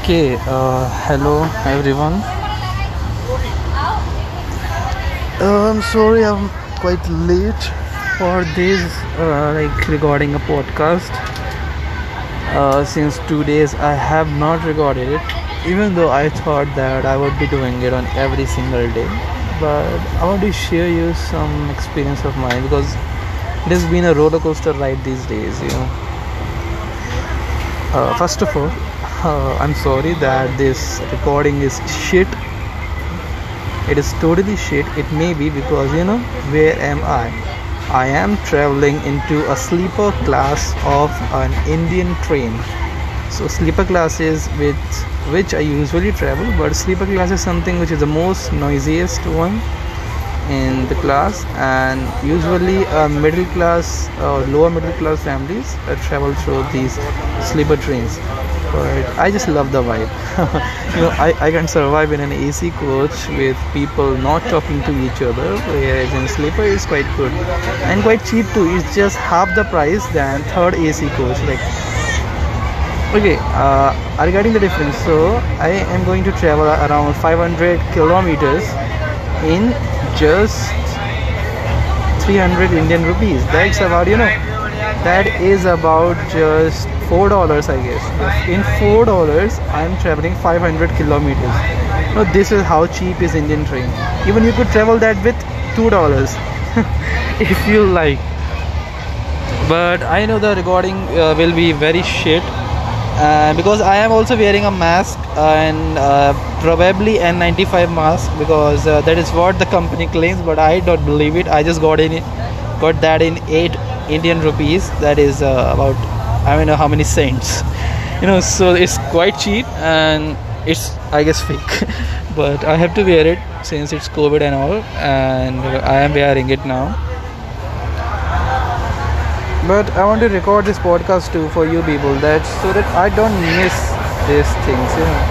Okay, uh, hello everyone. Uh, I'm sorry I'm quite late for this, uh, like recording a podcast. Uh, since two days I have not recorded it, even though I thought that I would be doing it on every single day. But I want to share you some experience of mine because it has been a roller coaster ride these days, you know. Uh, first of all, uh, I'm sorry that this recording is shit. It is totally shit. It may be because you know where am I? I am traveling into a sleeper class of an Indian train. So sleeper classes with which I usually travel, but sleeper class is something which is the most noisiest one in the class and usually uh, middle class or lower middle class families uh, travel through these sleeper trains but I just love the vibe. you know, I, I can survive in an AC coach with people not talking to each other, whereas in sleeper is quite good and quite cheap too. It's just half the price than third AC coach. Like, okay, uh, regarding the difference, so I am going to travel around 500 kilometers in just 300 Indian rupees. That's about you know that is about just four dollars i guess. In four dollars i'm traveling 500 kilometers. Now this is how cheap is indian train. Even you could travel that with two dollars. If you like. But i know the recording uh, will be very shit. Uh, because i am also wearing a mask and uh, probably n95 mask because uh, that is what the company claims but i don't believe it. I just got in got that in 8 Indian rupees. That is uh, about I don't know how many cents you know so it's quite cheap and it's I guess fake. But I have to wear it since it's COVID and all and I am wearing it now. But I want to record this podcast too for you people that so that I don't miss these things you know.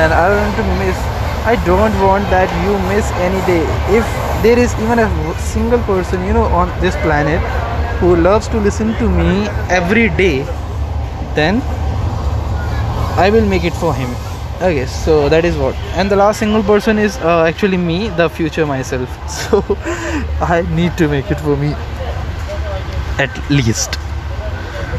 And I don't want to miss I don't want that you miss any day. If there is even a single person you know on this planet who loves to listen to me every day then i will make it for him. Okay so that is what. And the last single person is uh, actually me the future myself. So i need to make it for me at least.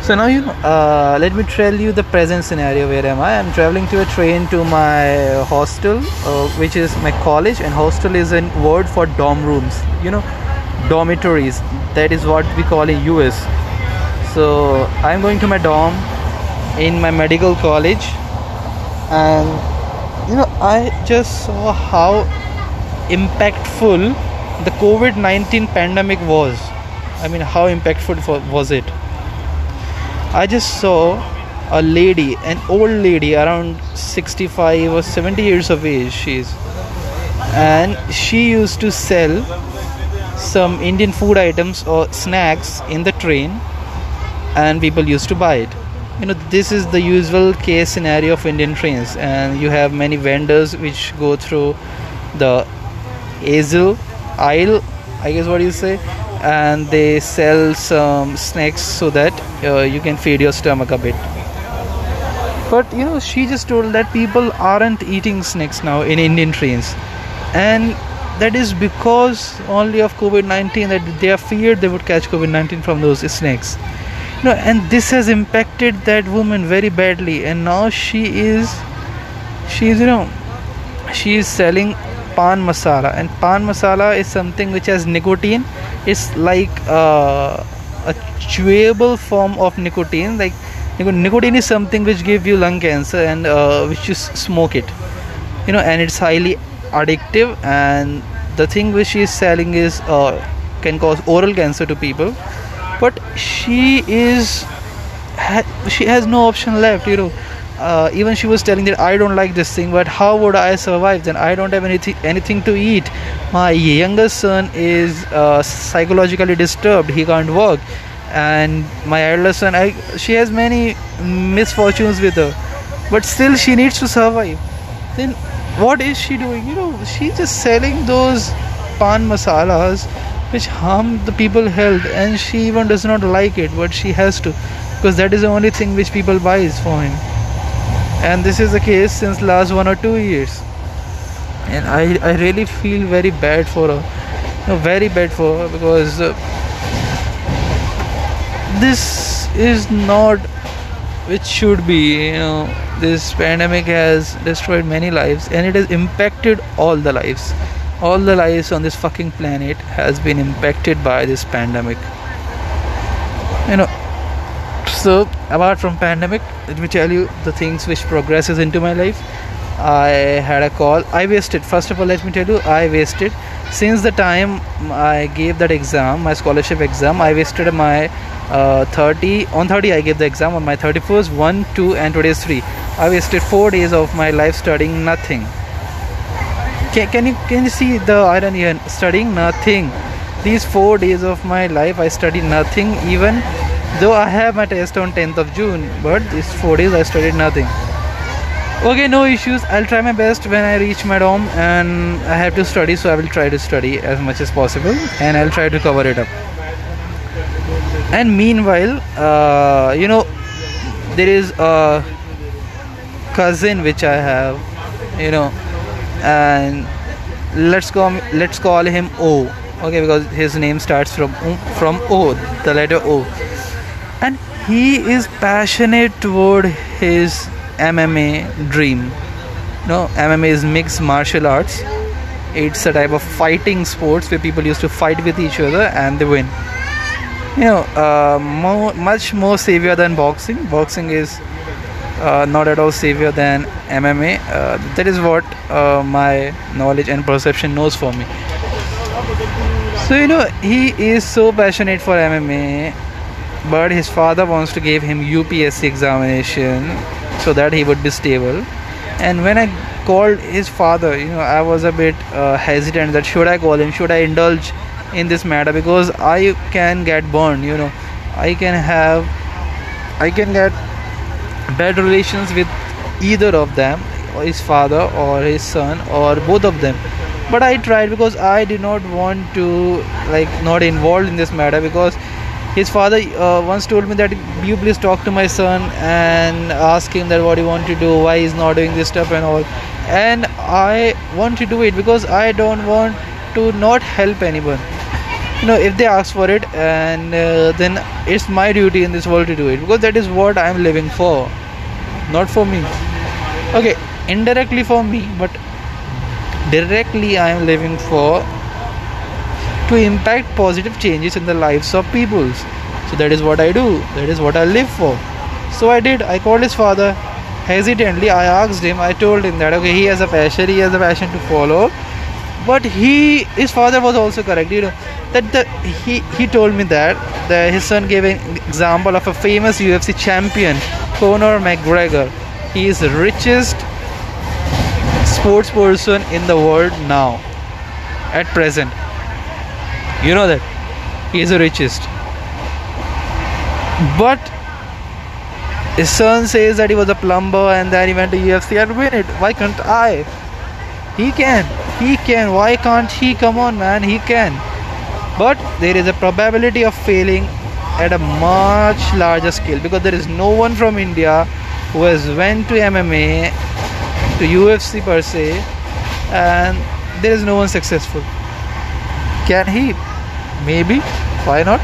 So now you uh, let me tell you the present scenario where am i. I'm traveling to a train to my hostel uh, which is my college and hostel is a word for dorm rooms. You know dormitories. That is what we call in US so I'm going to my dorm in my medical college. And you know I just saw how impactful the COVID-19 pandemic was. I mean how impactful was it? I just saw a lady an old lady around 65 or 70 years of age she's and she used to sell some Indian food items or snacks in the train and people used to buy it. You know, this is the usual case scenario of Indian trains, and you have many vendors which go through the aisle, aisle, I guess what you say, and they sell some snacks so that uh, you can feed your stomach a bit. But you know, she just told that people aren't eating snacks now in Indian trains, and that is because only of covid-19 that they are feared they would catch covid-19 from those snakes. You know and this has impacted that woman very badly. And now she is she is you know she is selling pan masala. And pan masala is something which has nicotine. It's like uh, a chewable form of nicotine. Like nicotine is something which gives you lung cancer and uh, which you smoke it. You know and it's highly addictive and the thing which she is selling is uh, can cause oral cancer to people but she is ha- she has no option left you know uh, even she was telling that I don't like this thing, but how would I survive? Then I don't have anything anything to eat. My younger son is uh, psychologically disturbed; he can't work, and my elder son, I, she has many misfortunes with her, but still she needs to survive. Then what is she doing? You know, she's just selling those pan masalas which harm the people health and she even does not like it but she has to because that is the only thing which people buys for him. And this is the case since last one or two years. And i i really feel very bad for her. No, very bad for her because uh, this is not which should be you know this pandemic has destroyed many lives and it has impacted all the lives. All the lives on this fucking planet has been impacted by this pandemic. You know so apart from pandemic let me tell you the things which progresses into my life. I had a call. I wasted first of all let me tell you i wasted since the time i gave that exam my scholarship exam i wasted my uh, 30 on 30 i gave the exam on my 31st 1 2 and today is 3 i wasted 4 days of my life studying nothing. Can, can you can you see the irony here? Studying nothing. These 4 days of my life i studied nothing even though i have my test on 10th of june but these 4 days i studied nothing okay no issues. I'll try my best when i reach my dorm and i have to study so i will try to study as much as possible and i'll try to cover it up. And meanwhile uh, you know there is a cousin which i have you know and let's call let's call him o okay because his name starts from from o the letter o. And he is passionate toward his MMA dream. No, MMA is mixed martial arts. It's a type of fighting sports where people used to fight with each other and they win. You know, uh, more, much more savior than boxing. Boxing is uh, not at all savior than MMA. Uh, that is what uh, my knowledge and perception knows for me. So you know, he is so passionate for MMA, but his father wants to give him UPSC examination so that he would be stable. And when i called his father you know i was a bit uh, hesitant that should i call him should i indulge in this matter? Because i can get burned you know. I can have i can get bad relations with either of them his father or his son or both of them. But i tried because i did not want to like not involved in this matter because his father uh, once told me that you please talk to my son and ask him that what he want to do why he's not doing this stuff and all. And i want to do it because i don't want to not help anyone. You know if they ask for it and uh, then it's my duty in this world to do it because that is what i'm living for not for me. Okay indirectly for me but directly i am living for to impact positive changes in the lives of people. So that is what I do. That is what I live for. So I did. I called his father. Hesitantly, I asked him. I told him that okay, he has a passion. He has a passion to follow. But he, his father was also correct. You know that the he he told me that that his son gave an example of a famous UFC champion, Conor McGregor. He is the richest sports person in the world now, at present you know that he is the richest. But his son says that he was a plumber and then he went to UFC and win it. Why can't I? He can. He can. Why can't he? Come on, man. He can. But there is a probability of failing at a much larger scale because there is no one from India who has went to MMA, to UFC per se, and there is no one successful. Can he? maybe. Why not?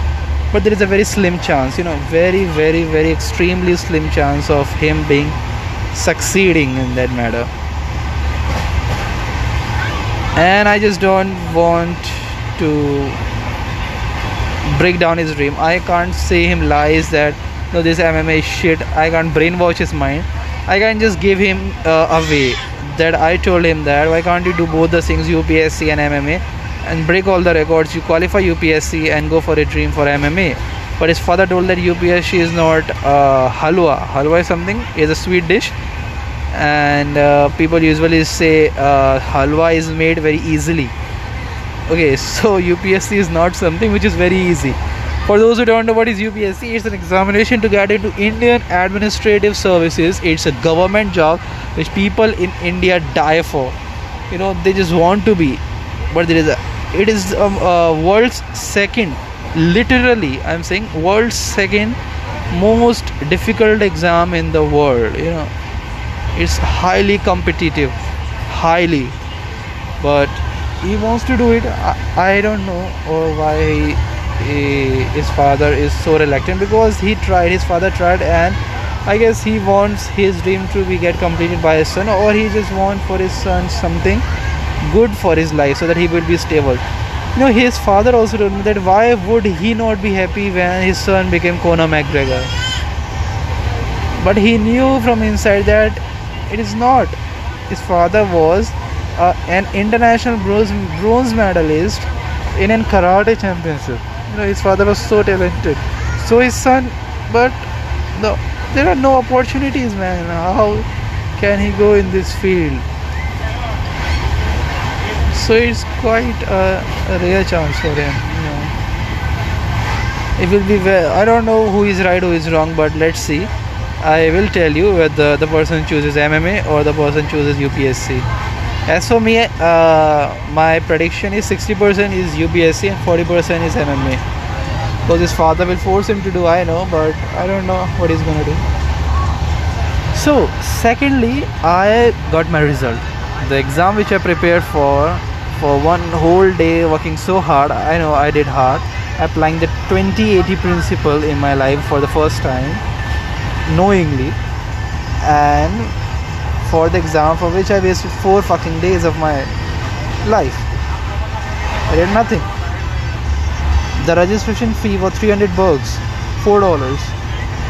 But there is a very slim chance you know very very very extremely slim chance of him being succeeding in that matter. And i just don't want to break down his dream. I can't say him lies that no this mma shit. I can't brainwash his mind. I can just give him uh, a way that i told him that why can't you do both the things upsc and mma and break all the records. You qualify upsc and go for a dream for mma but his father told that upsc is not uh, halwa. Halwa is something is a sweet dish. And uh, people usually say uh, halwa is made very easily. Okay so upsc is not something which is very easy. For those who don't know what is upsc it's an examination to get into indian administrative services. It's a government job which people in india die for. You know they just want to be but there is a it is um, uh, world's second literally i'm saying world's second most difficult exam in the world you know. It's highly competitive highly. But he wants to do it. I, I don't know or why he, his father is so reluctant because he tried his father tried and i guess he wants his dream to be get completed by his son or he just want for his son something good for his life so that he will be stable. You know his father also told me that why would he not be happy when his son became conor mcgregor? But he knew from inside that it is not. His father was uh, an international bronze, bronze medalist in a karate championship. You know his father was so talented. So his son but no there are no opportunities man. How can he go in this field so it's quite a, a rare chance for him you know. It will be very, i don't know who is right who is wrong but let's see. I will tell you whether the person chooses mma or the person chooses upsc as for me uh, my prediction is 60% is upsc and 40% is mma because his father will force him to do i know but i don't know what he's gonna do. So secondly i got my result. The exam which i prepared for for one whole day working so hard i know i did hard applying the 2080 principle in my life for the first time knowingly. And for the exam for which i wasted four fucking days of my life. I did nothing. The registration fee was 300 bucks four dollars.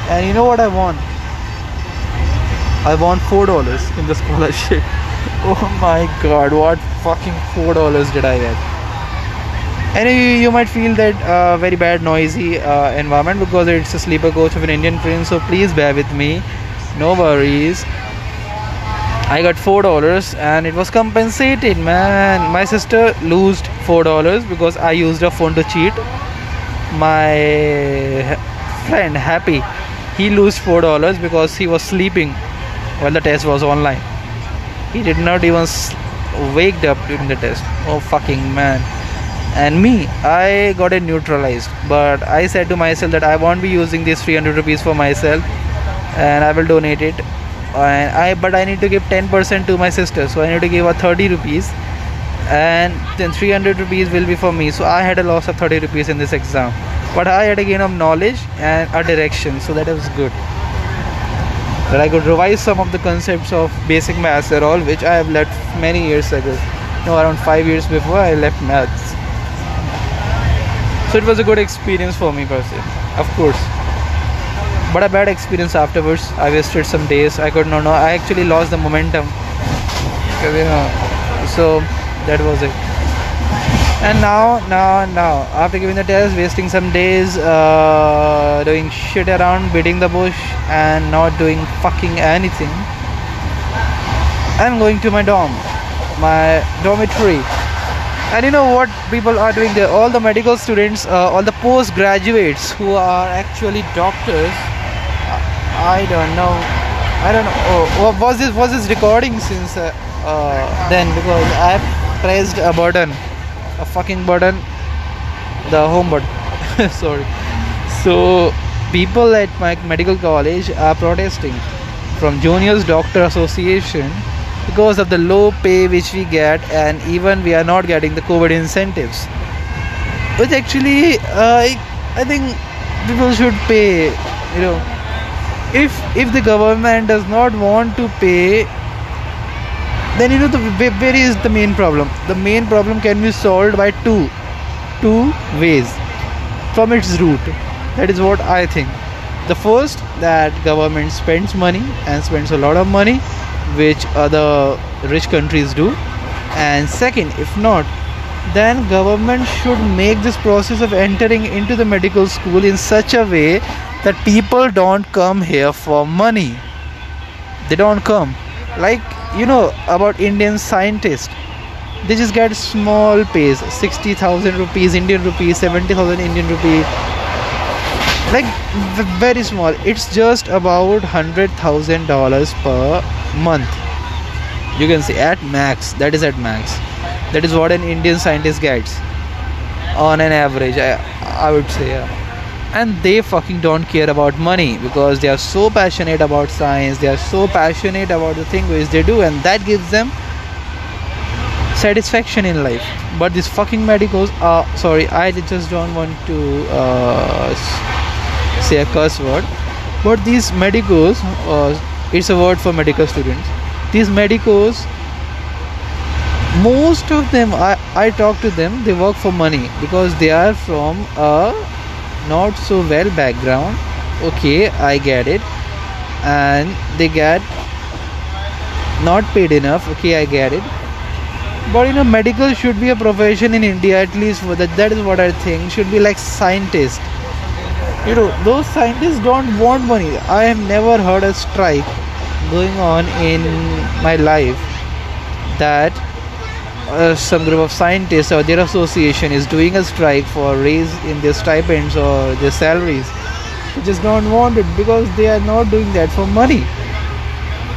And you know what i won i won four dollars in the scholarship. Oh my god what fucking four dollars did i get? You, you might feel that uh, very bad noisy uh, environment because it's a sleeper coach of an indian train so please bear with me. No worries. I got four dollars and it was compensated man. My sister lost four dollars because i used her phone to cheat. My friend happy he lost four dollars because he was sleeping while the test was online. He did not even waked up during the test. Oh fucking man. And me i got it neutralized. But i said to myself that i won't be using these 300 rupees for myself and i will donate it. And i but i need to give 10% to my sister so i need to give her 30 rupees. And then 300 rupees will be for me. So i had a loss of 30 rupees in this exam. But i had a gain of knowledge and a direction so that was good that I could revise some of the concepts of basic maths at all which I have left many years ago. No, around five years before I left maths. So it was a good experience for me per se, of course. But a bad experience afterwards. I wasted some days. I could not know. I actually lost the momentum. So that was it and now now now. After giving the test wasting some days uh, doing shit around beating the bush and not doing fucking anything. I'm going to my dorm. My dormitory. And you know what people are doing there? All the medical students uh, all the post graduates who are actually doctors i don't know. I don't know. Oh, was this was this recording since uh, uh then? Because i pressed a button a fucking button. The home button. Sorry. So people at my medical college are protesting from juniors doctor association because of the low pay which we get and even we are not getting the covid incentives. Which actually uh, i think people should pay you know. If if the government does not want to pay then you know the where is the main problem? The main problem can be solved by two two ways from its root. That is what i think. The first that government spends money and spends a lot of money which other rich countries do. And second if not then government should make this process of entering into the medical school in such a way that people don't come here for money. They don't come. Like you know about Indian scientists they just get small pays 60,000 rupees Indian rupees 70,000 Indian rupees like very small. It's just about hundred thousand dollars per month. You can see at max. That is at max. That is what an Indian scientist gets. On an average I, I would say yeah and they fucking don't care about money because they are so passionate about science they are so passionate about the thing which they do and that gives them satisfaction in life. But these fucking medicos are sorry i just don't want to uh, say a curse word. But these medicos uh, it's a word for medical students. These medicos most of them I, I talk to them they work for money because they are from a not so well background. Okay i get it. And they get not paid enough. Okay i get it. But you know medical should be a profession in india at least for that that is what i think. Should be like scientist. You know those scientists don't want money. I have never heard a strike going on in my life that uh, some group of scientists or their association is doing a strike for raise in their stipends or their salaries. They just don't want it because they are not doing that for money.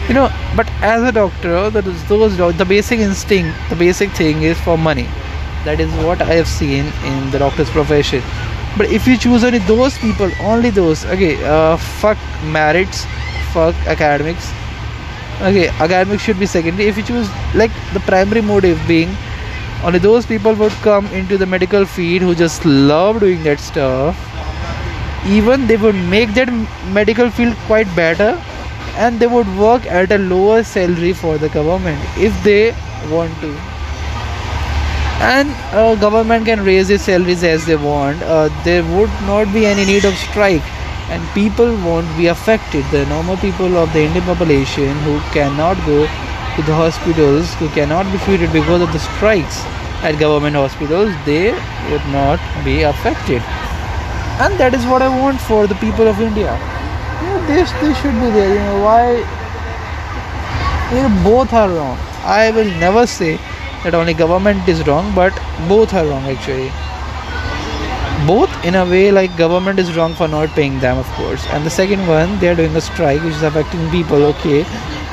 You know but as a doctor that is those the basic instinct the basic thing is for money. That is what i have seen in the doctor's profession. But if you choose only those people only those okay uh, fuck merits fuck academics okay academics should be secondary. If you choose like the primary motive being only those people would come into the medical field who just love doing that stuff. Even they would make that medical field quite better and they would work at a lower salary for the government if they want to. And uh, government can raise their salaries as they want. Uh, there would not be any need of strike and people won't be affected. The normal people of the indian population who cannot go to the hospitals who cannot be treated because of the strikes at government hospitals they would not be affected. And that is what i want for the people of india. You know this should be there you know why? You know both are wrong. I will never say that only government is wrong but both are wrong actually both in a way like government is wrong for not paying them of course. And the second one they are doing a strike which is affecting people okay.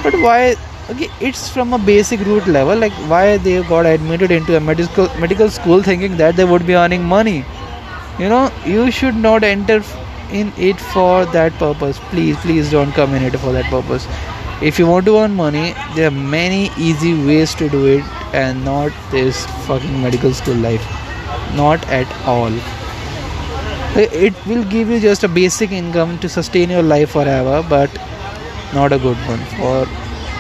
But why okay it's from a basic root level like why they got admitted into a medical medical school thinking that they would be earning money? You know you should not enter in it for that purpose. Please please don't come in it for that purpose. If you want to earn money there are many easy ways to do it and not this fucking medical school life. Not at all it will give you just a basic income to sustain your life forever but not a good one for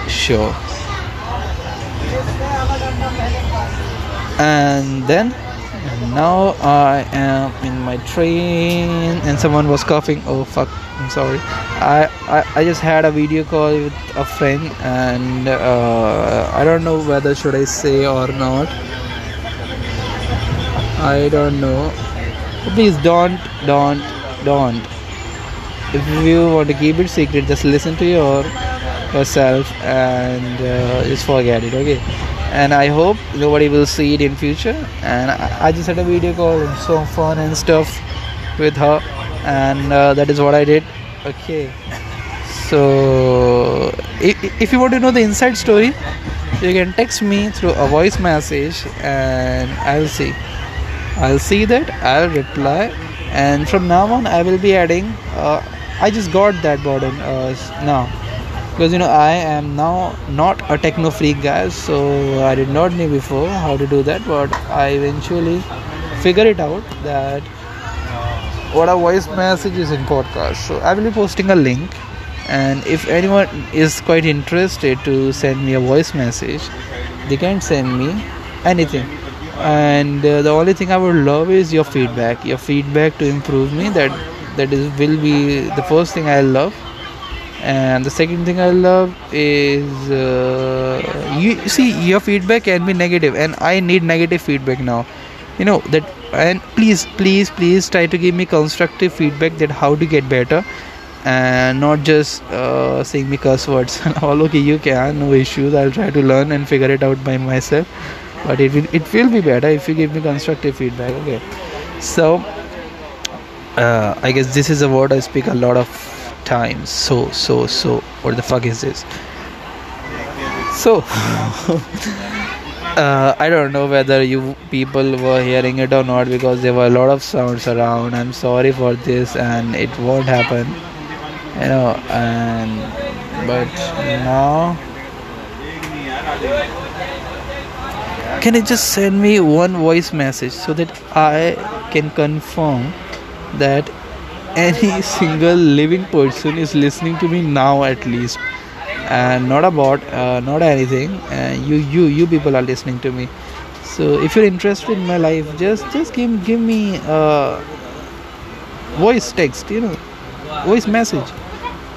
sure. And then now i am in my train and someone was coughing. Oh fuck i'm sorry. I i, I just had a video call with a friend and uh, i don't know whether should i say or not. I don't know please don't don't don't. If you want to keep it secret just listen to your yourself and uh, just forget it okay? And i hope nobody will see it in future. And i, I just had a video call and so fun and stuff with her. And uh, that is what i did okay? So if, if you want to know the inside story you can text me through a voice message and i'll see I'll see that I'll reply and from now on I will be adding uh, I just got that button uh, now. Because you know I am now not a techno freak guys, so I did not know before how to do that but I eventually figure it out that what a voice message is in podcast. So I will be posting a link and if anyone is quite interested to send me a voice message they can send me anything and uh, the only thing i would love is your feedback. Your feedback to improve me that that is will be the first thing i love. And the second thing i love is uh, you see your feedback can be negative and i need negative feedback now. You know that and please please please try to give me constructive feedback that how to get better and not just uh, saying me curse words. All okay you can no issues. I'll try to learn and figure it out by myself but it will it will be better if you give me constructive feedback okay so uh, i guess this is a word i speak a lot of times so so so what the fuck is this so uh, I don't know whether you people were hearing it or not because there were a lot of sounds around. I'm sorry for this, and it won't happen, you know. And but now, can you just send me one voice message so that I can confirm that any single living person is listening to me now at least? And not about uh, not anything. Uh, you you you people are listening to me. So if you're interested in my life just just give give me a voice text you know voice message.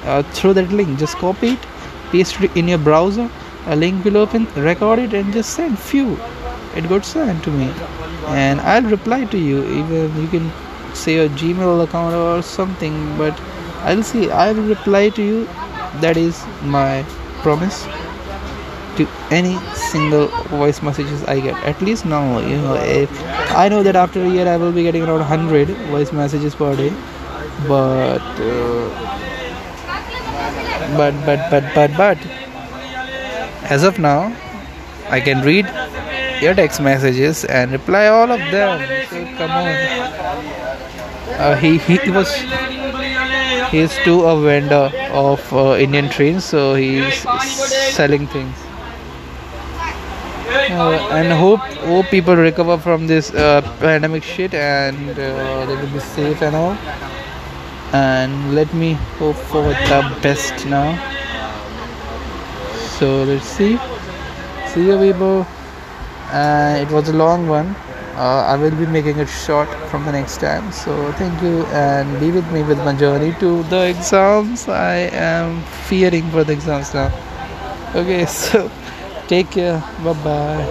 Uh, through that link just copy it paste it in your browser a link will open record it and just send few. It got sent to me. And i'll reply to you. Even you can say a gmail account or something but i'll see i will reply to you. That is my promise to any single voice messages i get. At least now you know if i know that after a year i will be getting around 100 voice messages per day but uh, but but but but but as of now i can read your text messages and reply all of them so come on uh, he he was he's too a vendor of uh, Indian trains, so he's selling things. Uh, and hope hope people recover from this uh, pandemic shit and uh, they will be safe and all. And let me hope for the best now. So let's see. See you, people. Uh, it was a long one uh, I will be making it short from the next time. So thank you and be with me with my journey to the exams. I am fearing for the exams now. Okay, so take care. Bye bye.